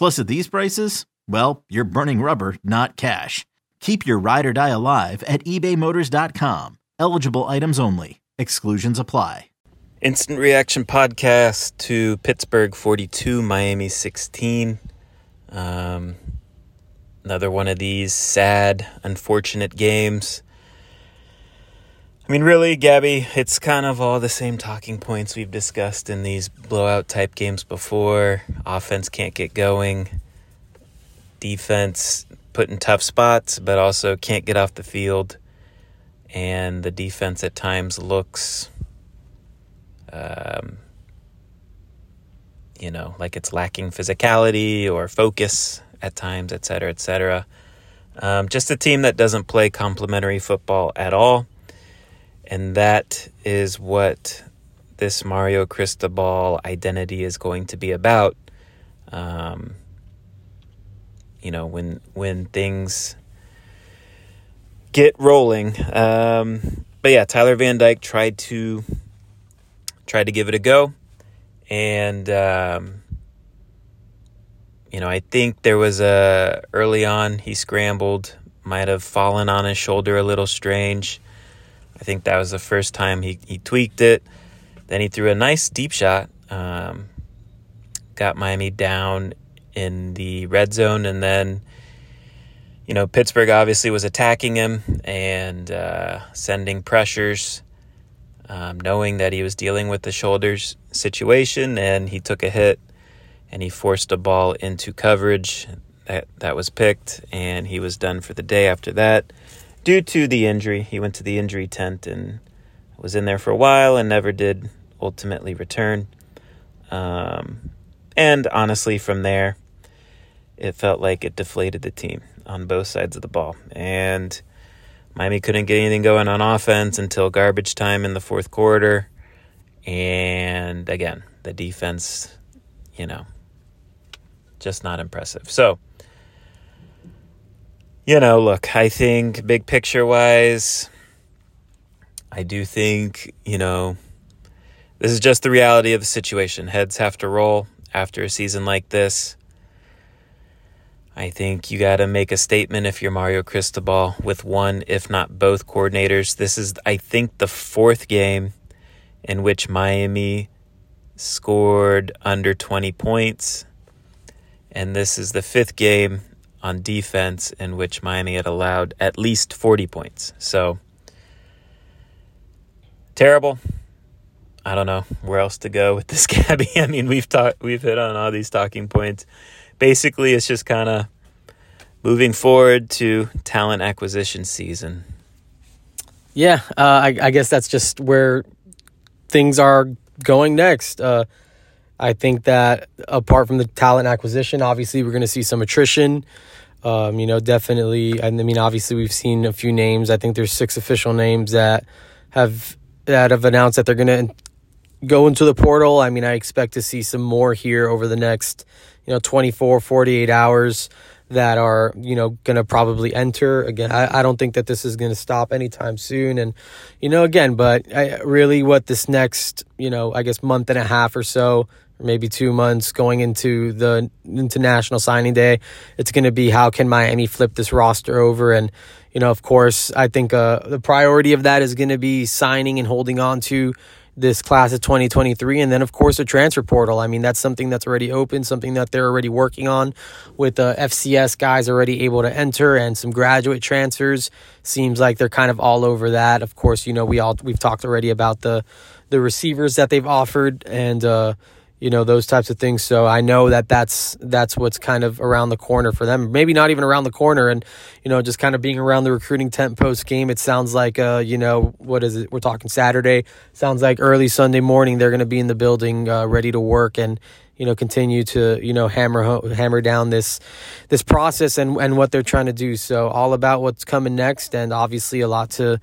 Plus, at these prices, well, you're burning rubber, not cash. Keep your ride or die alive at ebaymotors.com. Eligible items only. Exclusions apply. Instant reaction podcast to Pittsburgh 42, Miami 16. Um, another one of these sad, unfortunate games. I mean, really, Gabby, it's kind of all the same talking points we've discussed in these blowout type games before. Offense can't get going, defense put in tough spots, but also can't get off the field. And the defense at times looks, um, you know, like it's lacking physicality or focus at times, et cetera, et cetera. Um, just a team that doesn't play complementary football at all. And that is what this Mario Cristobal identity is going to be about. Um, you know, when when things get rolling. Um, but yeah, Tyler Van Dyke tried to tried to give it a go, and um, you know, I think there was a early on he scrambled, might have fallen on his shoulder a little strange. I think that was the first time he, he tweaked it. Then he threw a nice deep shot, um, got Miami down in the red zone, and then you know Pittsburgh obviously was attacking him and uh, sending pressures, um, knowing that he was dealing with the shoulders situation, and he took a hit and he forced a ball into coverage that that was picked, and he was done for the day after that due to the injury. He went to the injury tent and was in there for a while and never did ultimately return. Um, and honestly, from there, it felt like it deflated the team on both sides of the ball. And Miami couldn't get anything going on offense until garbage time in the fourth quarter. And again, the defense, you know, just not impressive. So, you know, look, I think big picture wise, I do think, you know, this is just the reality of the situation. Heads have to roll after a season like this. I think you got to make a statement if you're Mario Cristobal with one, if not both coordinators. This is, I think, the fourth game in which Miami scored under 20 points. And this is the fifth game on defense in which Miami had allowed at least 40 points. So, terrible. I don't know where else to go with this, Gabby. I mean, we've talked, we've hit on all these talking points basically it's just kind of moving forward to talent acquisition season. Yeah, uh, I, I, guess that's just where things are going next. Uh, I think that apart from the talent acquisition, obviously we're going to see some attrition. Um, you know, definitely. I mean, obviously we've seen a few names. I think there's six official names that have that have announced that they're going to go into the portal. I mean, I expect to see some more here over the next you know 24 48 hours that are you know going to probably enter again I, I don't think that this is going to stop anytime soon and you know again but I, really what this next you know i guess month and a half or so maybe two months going into the international signing day. It's going to be how can miami flip this roster over? And you know of course i think uh, the priority of that is going to be signing and holding on to this class of 2023 and then of course the transfer portal. I mean that's something that's already open something that they're already working on with the fcs guys already able to enter and some graduate transfers. Seems like they're kind of all over that. Of course you know we all we've talked already about the the receivers that they've offered and uh you know those types of things. So i know that that's that's what's kind of around the corner for them. Maybe not even around the corner and you know just kind of being around the recruiting tent post game. It sounds like uh you know what is it? We're talking saturday. Sounds like early sunday morning they're going to be in the building uh, ready to work and you know continue to you know hammer hammer down this this process and and what they're trying to do. So all about what's coming next and obviously a lot to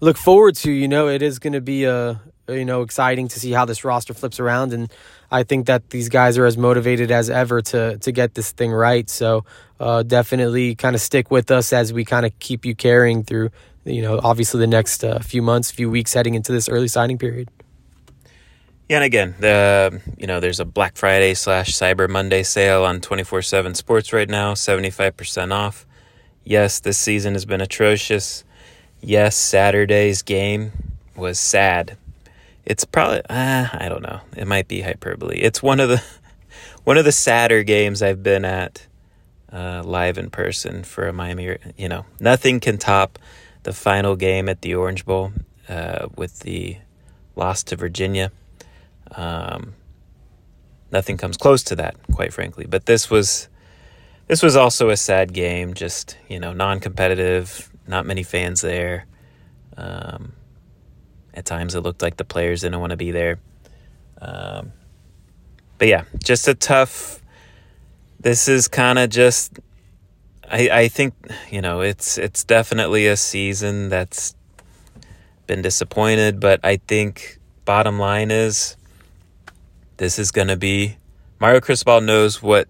look forward to you know. It is going to be a you know exciting to see how this roster flips around and I think that these guys are as motivated as ever to to get this thing right. So uh, definitely kind of stick with us as we kind of keep you carrying through. You know, obviously the next uh, few months, few weeks heading into this early signing period. Yeah, and again, the you know there's a Black Friday slash Cyber Monday sale on twenty four seven Sports right now, seventy five percent off. Yes, this season has been atrocious. Yes, Saturday's game was sad it's probably uh, I don't know. It might be hyperbole. It's one of the one of the sadder games I've been at uh, live in person for a Miami. You know, nothing can top the final game at the Orange Bowl uh, with the loss to Virginia. Um, nothing comes close to that, quite frankly. But this was this was also a sad game. Just you know, non-competitive, not many fans there. Um, at times it looked like the players didn't want to be there. Um, but yeah, just a tough. This is kind of just. I I think you know it's it's definitely a season that's been disappointed, but I think bottom line is this is going to be Mario Cristobal knows what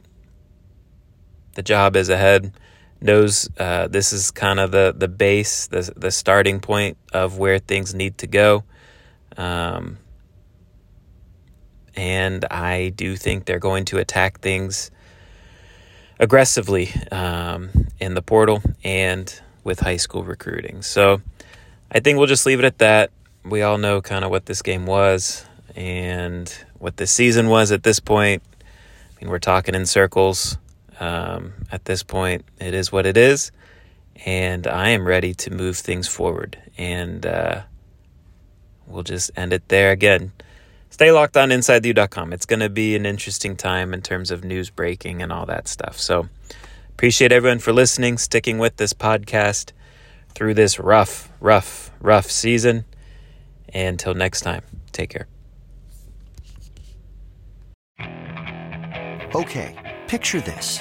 the job is ahead knows uh, this is kind of the the base, the the starting point of where things need to go. Um, and I do think they're going to attack things aggressively um, in the portal and with high school recruiting. So I think we'll just leave it at that. We all know kind of what this game was and what this season was at this point. I mean, we're talking in circles. Um, at this point, it is what it is, and I am ready to move things forward. And uh, we'll just end it there again. Stay locked on InsideU.com. It's going to be an interesting time in terms of news breaking and all that stuff. So, appreciate everyone for listening, sticking with this podcast through this rough, rough, rough season. And until next time, take care. Okay, picture this.